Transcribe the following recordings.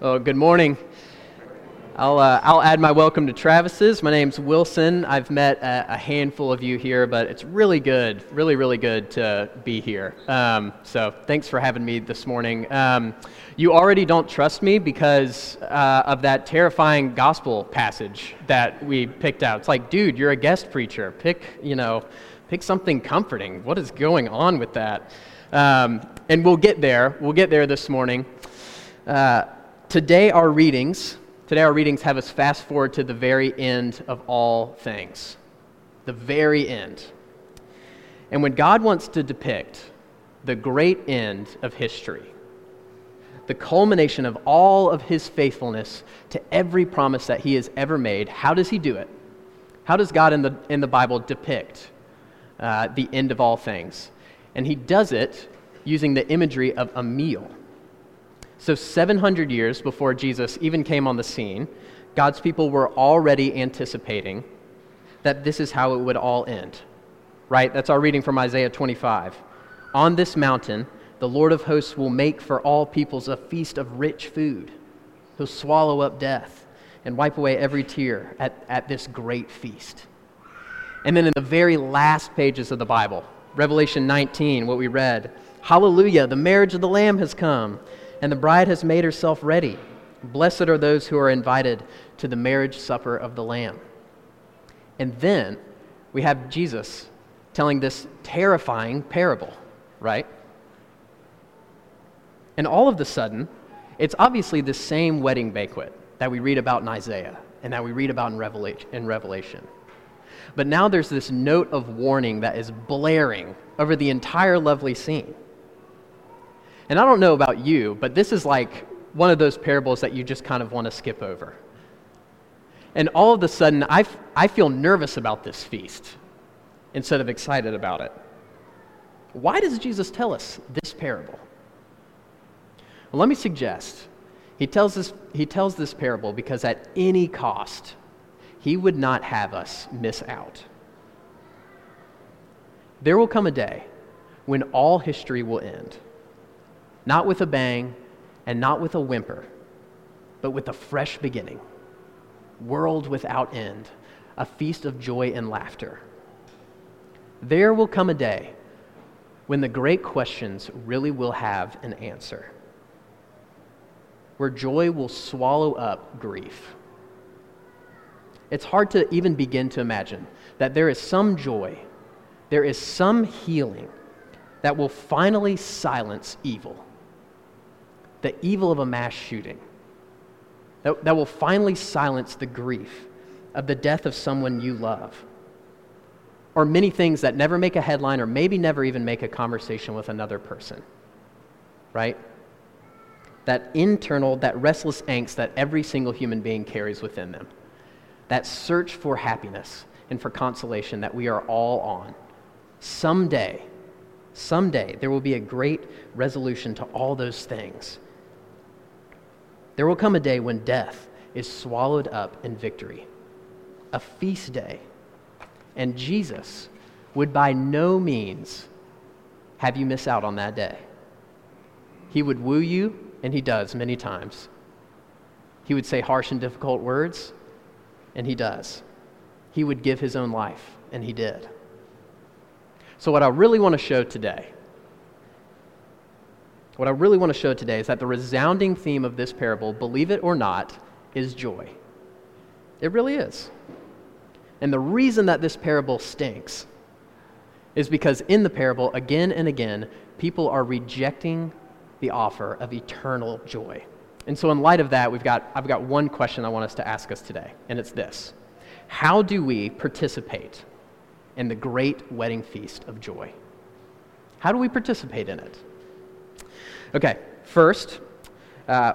Oh, good morning. I'll, uh, I'll add my welcome to Travis's. My name's Wilson. I've met a, a, handful of you here, but it's really good, really, really good to be here. Um, so thanks for having me this morning. Um, you already don't trust me because uh, of that terrifying gospel passage that we picked out. It's like, dude, you're a guest preacher. Pick, you know, pick something comforting. What is going on with that? Um, and we'll get there. We'll get there this morning. Uh, today, our readings Today, our readings have us fast forward to the very end of all things. The very end. And when God wants to depict the great end of history, the culmination of all of his faithfulness to every promise that he has ever made, how does he do it? How does God in the, in the Bible depict uh, the end of all things? And he does it using the imagery of a meal. So, 700 years before Jesus even came on the scene, God's people were already anticipating that this is how it would all end. Right? That's our reading from Isaiah 25. On this mountain, the Lord of hosts will make for all peoples a feast of rich food. He'll swallow up death and wipe away every tear at, at this great feast. And then in the very last pages of the Bible, Revelation 19, what we read, Hallelujah, the marriage of the Lamb has come and the bride has made herself ready. Blessed are those who are invited to the marriage supper of the Lamb. And then we have Jesus telling this terrifying parable, right? And all of a sudden, it's obviously the same wedding banquet that we read about in Isaiah and that we read about in Revelation. But now there's this note of warning that is blaring over the entire lovely scene. And I don't know about you, but this is like one of those parables that you just kind of want to skip over. And all of a sudden, I, I feel nervous about this feast instead of excited about it. Why does Jesus tell us this parable? Well, let me suggest he tells, this, he tells this parable because at any cost, he would not have us miss out. There will come a day when all history will end not with a bang and not with a whimper, but with a fresh beginning. World without end, a feast of joy and laughter. There will come a day when the great questions really will have an answer, where joy will swallow up grief. It's hard to even begin to imagine that there is some joy, there is some healing that will finally silence evil the evil of a mass shooting that, that will finally silence the grief of the death of someone you love. Or many things that never make a headline or maybe never even make a conversation with another person. Right? That internal, that restless angst that every single human being carries within them. That search for happiness and for consolation that we are all on. Someday, someday, there will be a great resolution to all those things there will come a day when death is swallowed up in victory, a feast day. And Jesus would by no means have you miss out on that day. He would woo you, and he does many times. He would say harsh and difficult words, and he does. He would give his own life, and he did. So, what I really want to show today what I really want to show today is that the resounding theme of this parable, believe it or not, is joy. It really is. And the reason that this parable stinks is because in the parable, again and again, people are rejecting the offer of eternal joy. And so, in light of that, we've got, I've got one question I want us to ask us today, and it's this How do we participate in the great wedding feast of joy? How do we participate in it? Okay, first, uh,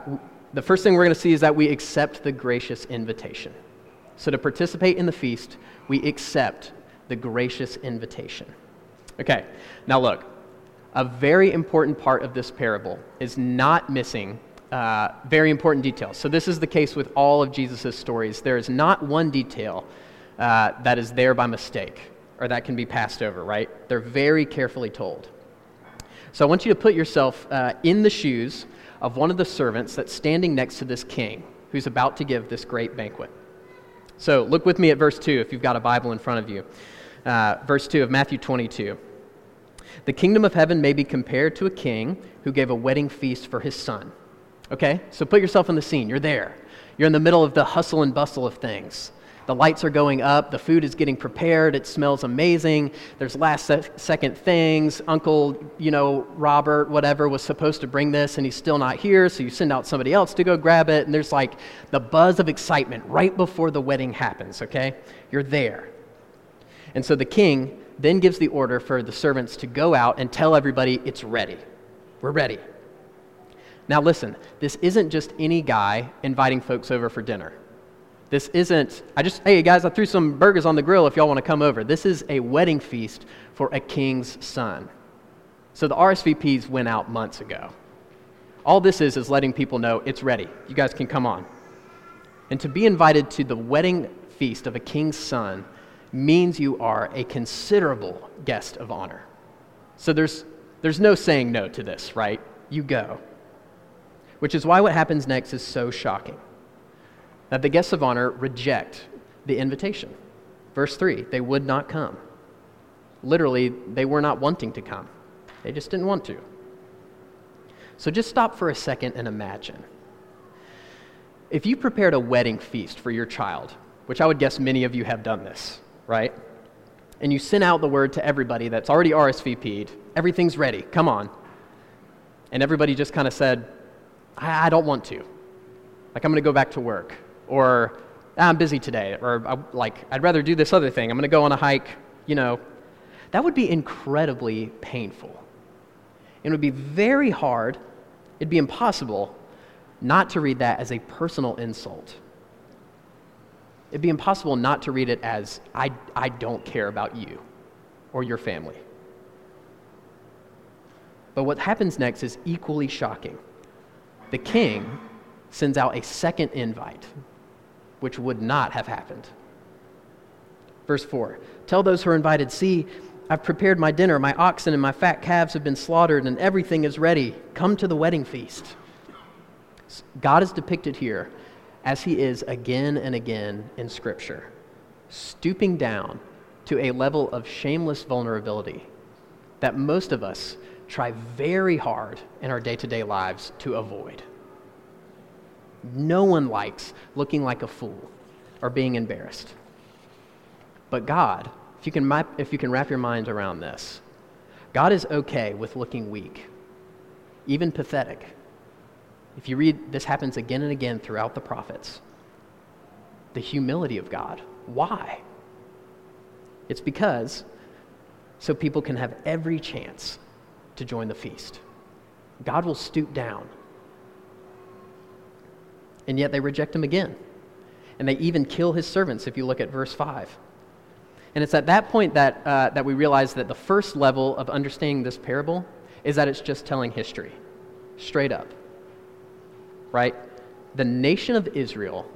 the first thing we're going to see is that we accept the gracious invitation. So, to participate in the feast, we accept the gracious invitation. Okay, now look, a very important part of this parable is not missing uh, very important details. So, this is the case with all of Jesus' stories. There is not one detail uh, that is there by mistake or that can be passed over, right? They're very carefully told. So I want you to put yourself uh, in the shoes of one of the servants that's standing next to this king who's about to give this great banquet. So look with me at verse 2 if you've got a Bible in front of you. Uh, verse 2 of Matthew 22. The kingdom of heaven may be compared to a king who gave a wedding feast for his son. Okay? So put yourself in the scene. You're there. You're in the middle of the hustle and bustle of things. The lights are going up, the food is getting prepared, it smells amazing. There's last second things. Uncle, you know, Robert, whatever, was supposed to bring this and he's still not here, so you send out somebody else to go grab it. And there's like the buzz of excitement right before the wedding happens, okay? You're there. And so the king then gives the order for the servants to go out and tell everybody it's ready. We're ready. Now, listen, this isn't just any guy inviting folks over for dinner. This isn't, I just, hey guys, I threw some burgers on the grill if y'all want to come over. This is a wedding feast for a king's son. So the RSVPs went out months ago. All this is is letting people know it's ready. You guys can come on. And to be invited to the wedding feast of a king's son means you are a considerable guest of honor. So there's, there's no saying no to this, right? You go. Which is why what happens next is so shocking that the guests of honor reject the invitation. Verse 3 they would not come. Literally, they were not wanting to come, they just didn't want to. So just stop for a second and imagine. If you prepared a wedding feast for your child, which I would guess many of you have done this, right? And you sent out the word to everybody that's already RSVP'd, everything's ready, come on. And everybody just kind of said, I, I, don't want to. Like, I'm going to go back to work. Or, ah, I'm busy today. Or, like, I'd rather do this other thing. I'm going to go on a hike. You know, that would be incredibly painful. It would be very hard, it'd be impossible not to read that as a personal insult it'd be impossible not to read it as, I, I don't care about you or your family. But what happens next is equally shocking. The king sends out a second invite, which would not have happened. Verse 4 Tell those who are invited, See, I've prepared my dinner. My oxen and my fat calves have been slaughtered, and everything is ready. Come to the wedding feast. God is depicted here as he is again and again in Scripture, stooping down to a level of shameless vulnerability that most of us try very hard in our day to day lives to avoid. No one likes looking like a fool or being embarrassed. But God, if you can, if you can wrap your minds around this, God is okay with looking weak, even pathetic if you read, this happens again and again throughout the prophets. The humility of God. Why? It's because so people can have every chance to join the feast. God will stoop down. And yet they reject him again. And they even kill his servants, if you look at verse 5. And it's at that point that, uh, that we realize that the first level of understanding this parable is that it's just telling history, straight up right? The nation of Israel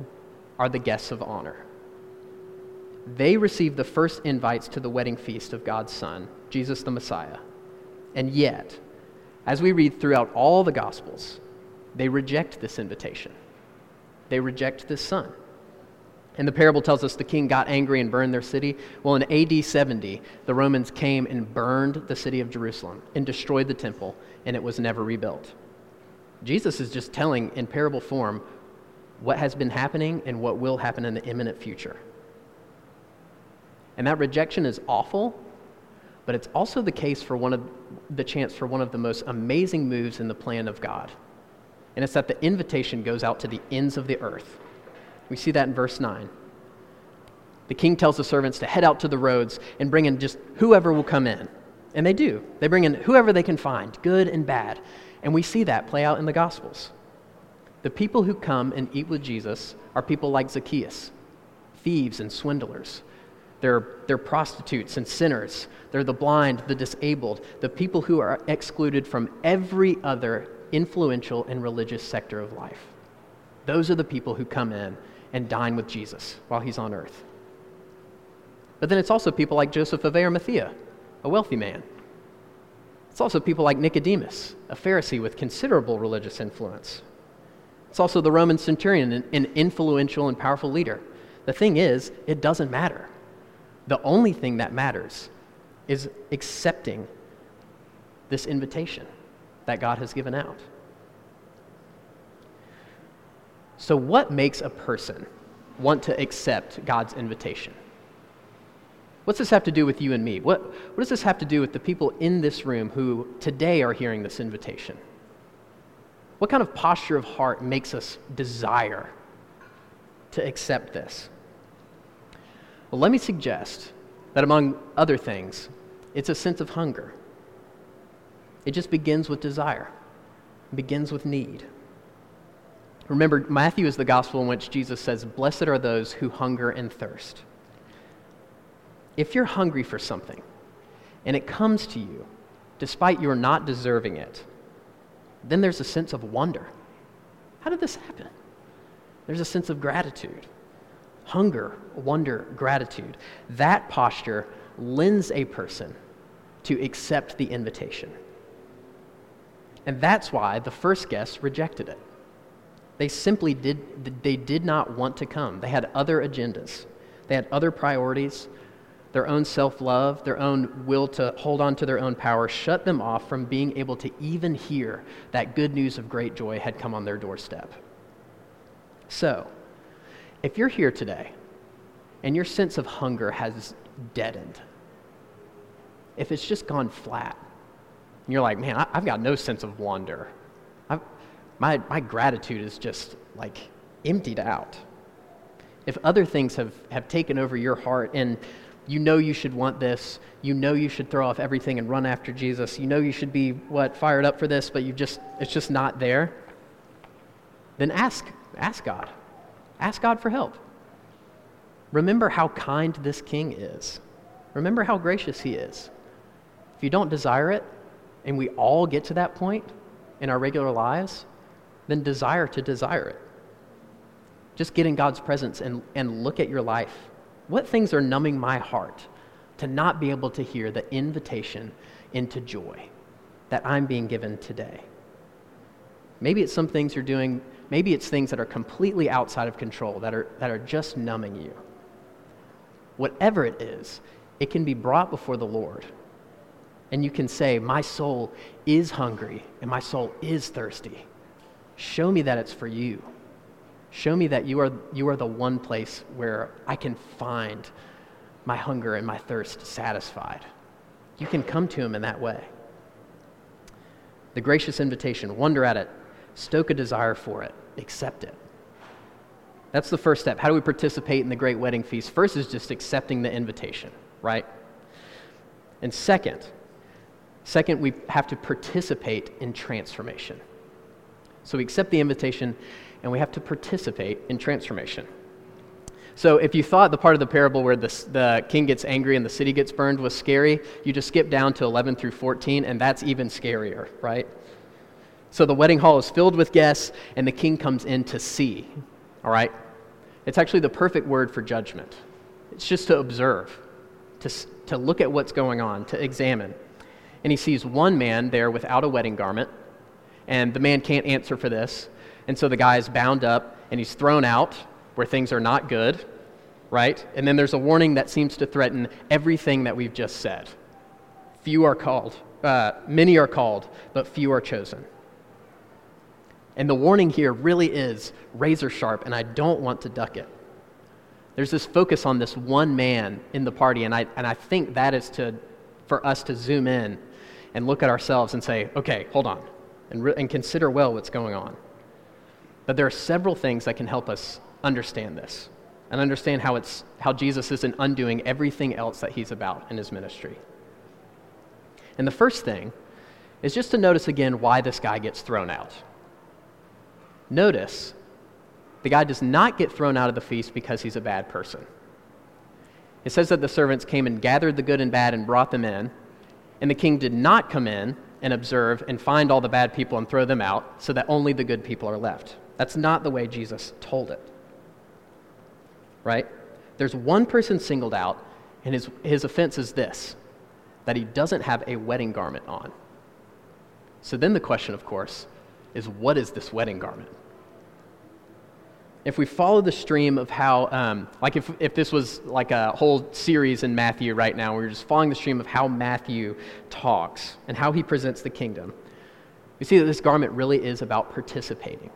are the guests of honor. They receive the first invites to the wedding feast of God's Son, Jesus the Messiah. And yet, as we read throughout all the Gospels, they reject this invitation. They reject this Son. And the parable tells us the king got angry and burned their city. Well, in AD 70, the Romans came and burned the city of Jerusalem and destroyed the temple, and it was never rebuilt. Jesus is just telling in parable form what has been happening and what will happen in the imminent future. And that rejection is awful, but it's also the case for one of the chance for one of the most amazing moves in the plan of God. And it's that the invitation goes out to the ends of the earth. We see that in verse 9. The king tells the servants to head out to the roads and bring in just whoever will come in. And they do. They bring in whoever they can find, good and bad. And we see that play out in the Gospels. The people who come and eat with Jesus are people like Zacchaeus, thieves and swindlers. They're, they're prostitutes and sinners. They're the blind, the disabled, the people who are excluded from every other influential and religious sector of life. Those are the people who come in and dine with Jesus while he's on earth. But then it's also people like Joseph of Arimathea, a wealthy man It's also people like Nicodemus, a Pharisee with considerable religious influence. It's also the Roman centurion, an, an influential and powerful leader. The thing is, it doesn't matter. The only thing that matters is accepting this invitation that God has given out. So, what makes a person want to accept God's invitation? What's this have to do with you and me? What, what does this have to do with the people in this room who today are hearing this invitation? What kind of posture of heart makes us desire to accept this? Well, let me suggest that among other things, it's a sense of hunger. It just begins with desire, it begins with need. Remember, Matthew is the gospel in which Jesus says, Blessed are those who hunger and thirst. If you're hungry for something and it comes to you, despite your not deserving it, then there's a sense of wonder. How did this happen? There's a sense of gratitude. Hunger, wonder, gratitude. That posture lends a person to accept the invitation. And that's why the first guests rejected it. They simply did, they did not want to come. They had other agendas, they had other priorities. Their own self love, their own will to hold on to their own power, shut them off from being able to even hear that good news of great joy had come on their doorstep. So, if you're here today and your sense of hunger has deadened, if it's just gone flat, you're like, man, I, have got no sense of wonder. I've, my, my gratitude is just like emptied out. If other things have, have taken over your heart and you know you should want this, you know you should throw off everything and run after Jesus, you know you should be what fired up for this, but you just it's just not there, then ask ask God. Ask God for help. Remember how kind this king is. Remember how gracious he is. If you don't desire it, and we all get to that point in our regular lives, then desire to desire it. Just get in God's presence and, and look at your life. What things are numbing my heart to not be able to hear the invitation into joy that I'm being given today? Maybe it's some things you're doing, maybe it's things that are completely outside of control, that are, that are just numbing you. Whatever it is, it can be brought before the Lord and you can say, My soul is hungry and my soul is thirsty. Show me that it's for you. Show me that you are, you are the one place where I can find my hunger and my thirst satisfied. You can come to Him in that way. The gracious invitation, wonder at it, stoke a desire for it, accept it. That's the first step. How do we participate in the great wedding feast? First is just accepting the invitation, right? And second, Second, we have to participate in transformation. So we accept the invitation and we have to participate in transformation. So if you thought the part of the parable where the, the king gets angry and the city gets burned was scary, you just skip down to 11 through 14, and that's even scarier, right? So the wedding hall is filled with guests, and the king comes in to see, all right? It's actually the perfect word for judgment. It's just to observe, to, to look at what's going on, to examine and he sees one man there without a wedding garment, and the man can't answer for this. And so the guy is bound up and he's thrown out where things are not good, right? And then there's a warning that seems to threaten everything that we've just said. Few are called, uh, many are called, but few are chosen. And the warning here really is razor sharp, and I don't want to duck it. There's this focus on this one man in the party, and I, and I think that is to, for us to zoom in and look at ourselves and say, okay, hold on, and, re- and consider well what's going on. But there are several things that can help us understand this and understand how, it's, how Jesus isn't undoing everything else that he's about in his ministry. And the first thing is just to notice again why this guy gets thrown out. Notice the guy does not get thrown out of the feast because he's a bad person. It says that the servants came and gathered the good and bad and brought them in, and the king did not come in and observe and find all the bad people and throw them out so that only the good people are left. That's not the way Jesus told it. Right? There's one person singled out, and his, his offense is this that he doesn't have a wedding garment on. So then the question, of course, is what is this wedding garment? If we follow the stream of how, um, like if, if this was like a whole series in Matthew right now, we're just following the stream of how Matthew talks and how he presents the kingdom, we see that this garment really is about participating.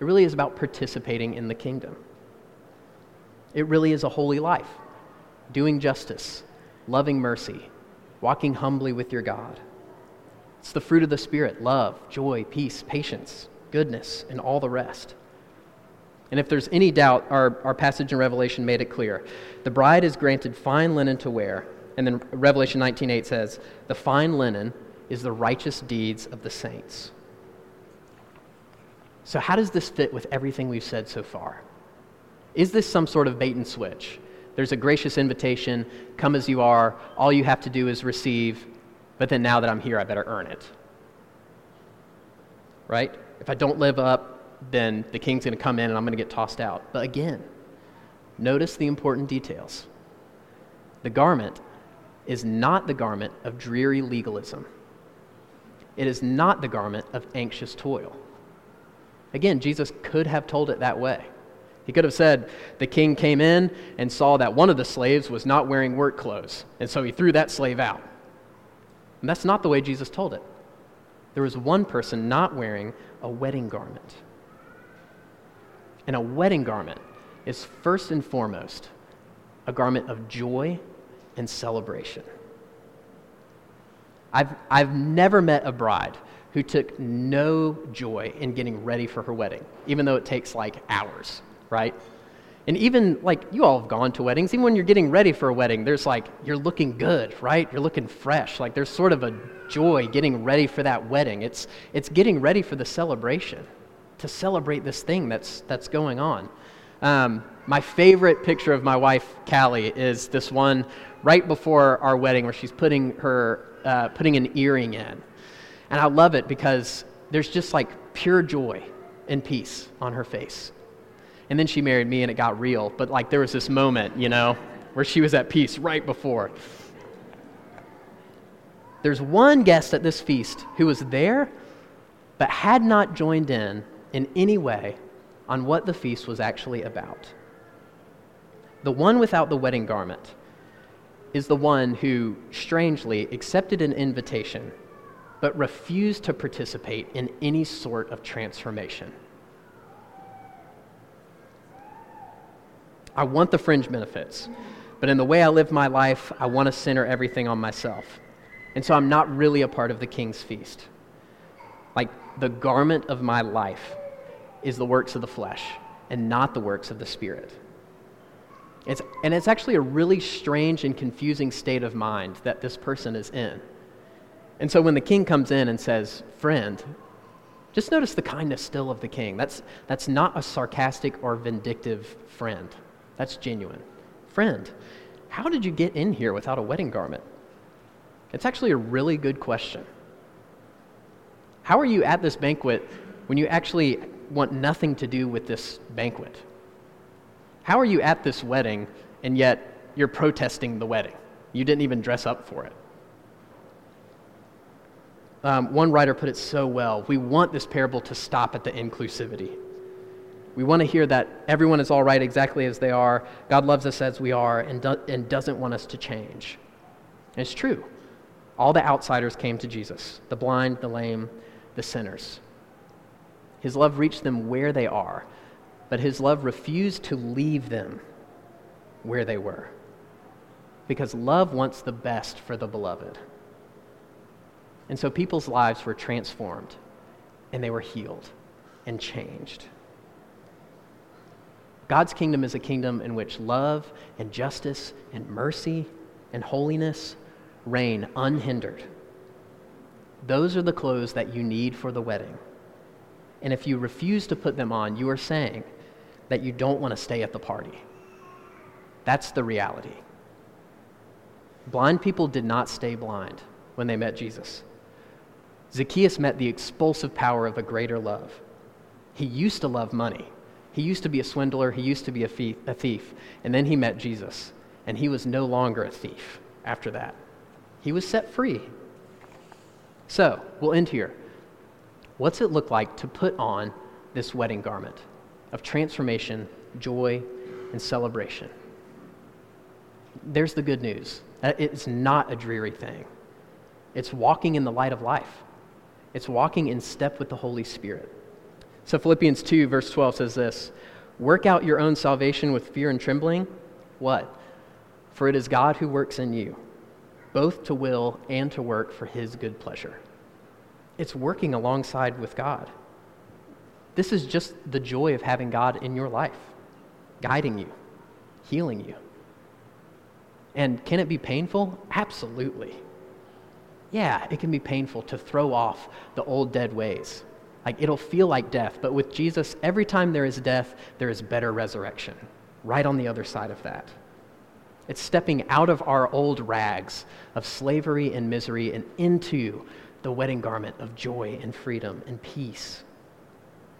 It really is about participating in the kingdom. It really is a holy life, doing justice, loving mercy, walking humbly with your God. It's the fruit of the Spirit love, joy, peace, patience, goodness, and all the rest. And if there's any doubt, our, our passage in Revelation made it clear. The bride is granted fine linen to wear, and then Revelation 19:8 says, "The fine linen is the righteous deeds of the saints." So how does this fit with everything we've said so far? Is this some sort of bait and switch? There's a gracious invitation, come as you are, all you have to do is receive, but then now that I'm here, I better earn it. Right? If I don't live up, then the king's going to come in and I'm going to get tossed out. But again, notice the important details. The garment is not the garment of dreary legalism. It is not the garment of anxious toil. Again, Jesus could have told it that way. He could have said, The king came in and saw that one of the slaves was not wearing work clothes, and so he threw that slave out. And that's not the way Jesus told it. There was one person not wearing a wedding garment. And a wedding garment is first and foremost a garment of joy and celebration. I've, I've never met a bride who took no joy in getting ready for her wedding, even though it takes like hours right? And even like you all have gone to weddings, even when you're getting ready for a wedding, there's like, you're looking good, right? You're looking fresh. Like there's sort of a joy getting ready for that wedding. It's, it's getting ready for the celebration, to celebrate this thing that's, that's going on. Um, my favorite picture of my wife, Callie, is this one right before our wedding where she's putting her, uh, putting an earring in. And I love it because there's just like pure joy and peace on her face. And then she married me and it got real. But like there was this moment, you know, where she was at peace right before. There's one guest at this feast who was there but had not joined in in any way on what the feast was actually about. The one without the wedding garment is the one who strangely accepted an invitation but refused to participate in any sort of transformation. I want the fringe benefits, but in the way I live my life, I want to center everything on myself. And so I'm not really a part of the king's feast. Like the garment of my life is the works of the flesh and not the works of the spirit. It's, and it's actually a really strange and confusing state of mind that this person is in. And so when the king comes in and says, Friend, just notice the kindness still of the king. That's, that's not a sarcastic or vindictive friend. That's genuine. Friend, how did you get in here without a wedding garment? It's actually a really good question. How are you at this banquet when you actually want nothing to do with this banquet? How are you at this wedding and yet you're protesting the wedding? You didn't even dress up for it. Um, one writer put it so well. We want this parable to stop at the inclusivity. We want to hear that everyone is all right exactly as they are. God loves us as we are and, do- and doesn't want us to change. And it's true. All the outsiders came to Jesus the blind, the lame, the sinners. His love reached them where they are, but his love refused to leave them where they were. Because love wants the best for the beloved. And so people's lives were transformed, and they were healed and changed. God's kingdom is a kingdom in which love and justice and mercy and holiness reign unhindered. Those are the clothes that you need for the wedding. And if you refuse to put them on, you are saying that you don't want to stay at the party. That's the reality. Blind people did not stay blind when they met Jesus. Zacchaeus met the expulsive power of a greater love. He used to love money, he used to be a swindler, he used to be a thief, a thief, and then he met Jesus, and he was no longer a thief after that. He was set free. So, we'll end here. What's it look like to put on this wedding garment of transformation, joy, and celebration? There's the good news. It's not a dreary thing. It's walking in the light of life. It's walking in step with the Holy Spirit. So Philippians 2, verse 12 says this Work out your own salvation with fear and trembling. What? For it is God who works in you, both to will and to work for his good pleasure. It's working alongside with God. This is just the joy of having God in your life, guiding you, healing you. And can it be painful? Absolutely. Yeah, it can be painful to throw off the old dead ways. Like it'll feel like death, but with Jesus, every time there is death, there is better resurrection. Right on the other side of that. It's stepping out of our old rags of slavery and misery and into the wedding garment of joy and freedom and peace.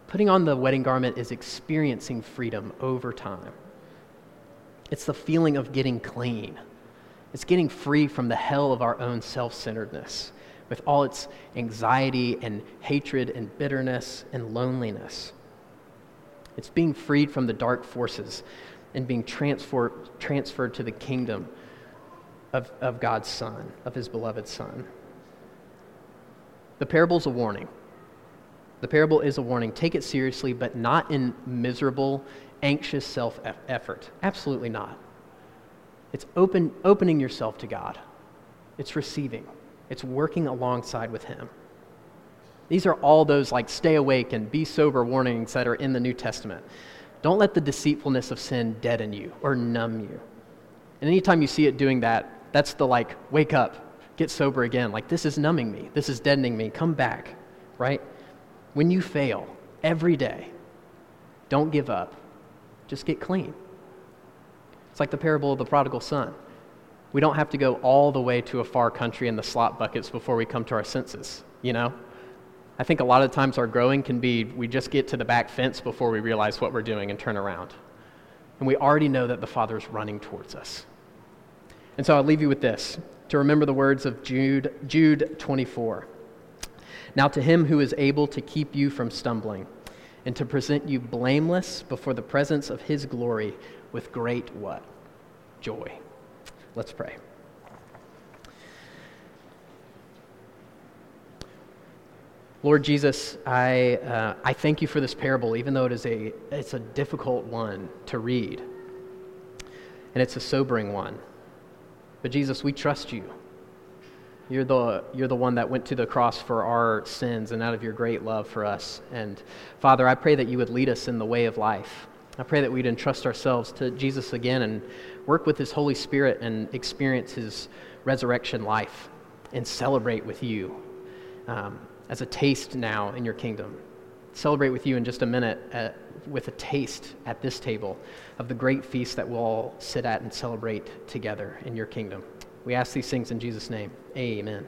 Putting on the wedding garment is experiencing freedom over time. It's the feeling of getting clean. It's getting free from the hell of our own self centeredness with all its anxiety and hatred and bitterness and loneliness. It's being freed from the dark forces and being transferred, transferred to the kingdom of, of God's Son, of His beloved Son. The parable is a warning. The parable is a warning. Take it seriously, but not in miserable, anxious self effort. Absolutely not. It's open, opening yourself to God, it's receiving, it's working alongside with Him. These are all those like stay awake and be sober warnings that are in the New Testament. Don't let the deceitfulness of sin deaden you or numb you. And anytime you see it doing that, that's the like, wake up, get sober again. Like, this is numbing me, this is deadening me, come back, right? When you fail every day, don't give up, just get clean. It's like the parable of the prodigal son. We don't have to go all the way to a far country in the slop buckets before we come to our senses, you know? I think a lot of times our growing can be we just get to the back fence before we realize what we're doing and turn around. And we already know that the Father is running towards us. And so I'll leave you with this to remember the words of Jude, Jude 24. Now, to him who is able to keep you from stumbling and to present you blameless before the presence of his glory with great what? Joy. Let's pray. Lord Jesus, I, uh, I thank you for this parable, even though it is a, it's a difficult one to read. And it's a sobering one. But Jesus, we trust you. You're the, you're the one that went to the cross for our sins and out of your great love for us. And Father, I pray that you would lead us in the way of life. I pray that we'd entrust ourselves to Jesus again and work with his Holy Spirit and experience his resurrection life and celebrate with you. Um, as a taste now in your kingdom. Celebrate with you in just a minute at, with a taste at this table of the great feast that we'll all sit at and celebrate together in your kingdom. We ask these things in Jesus' name. Amen.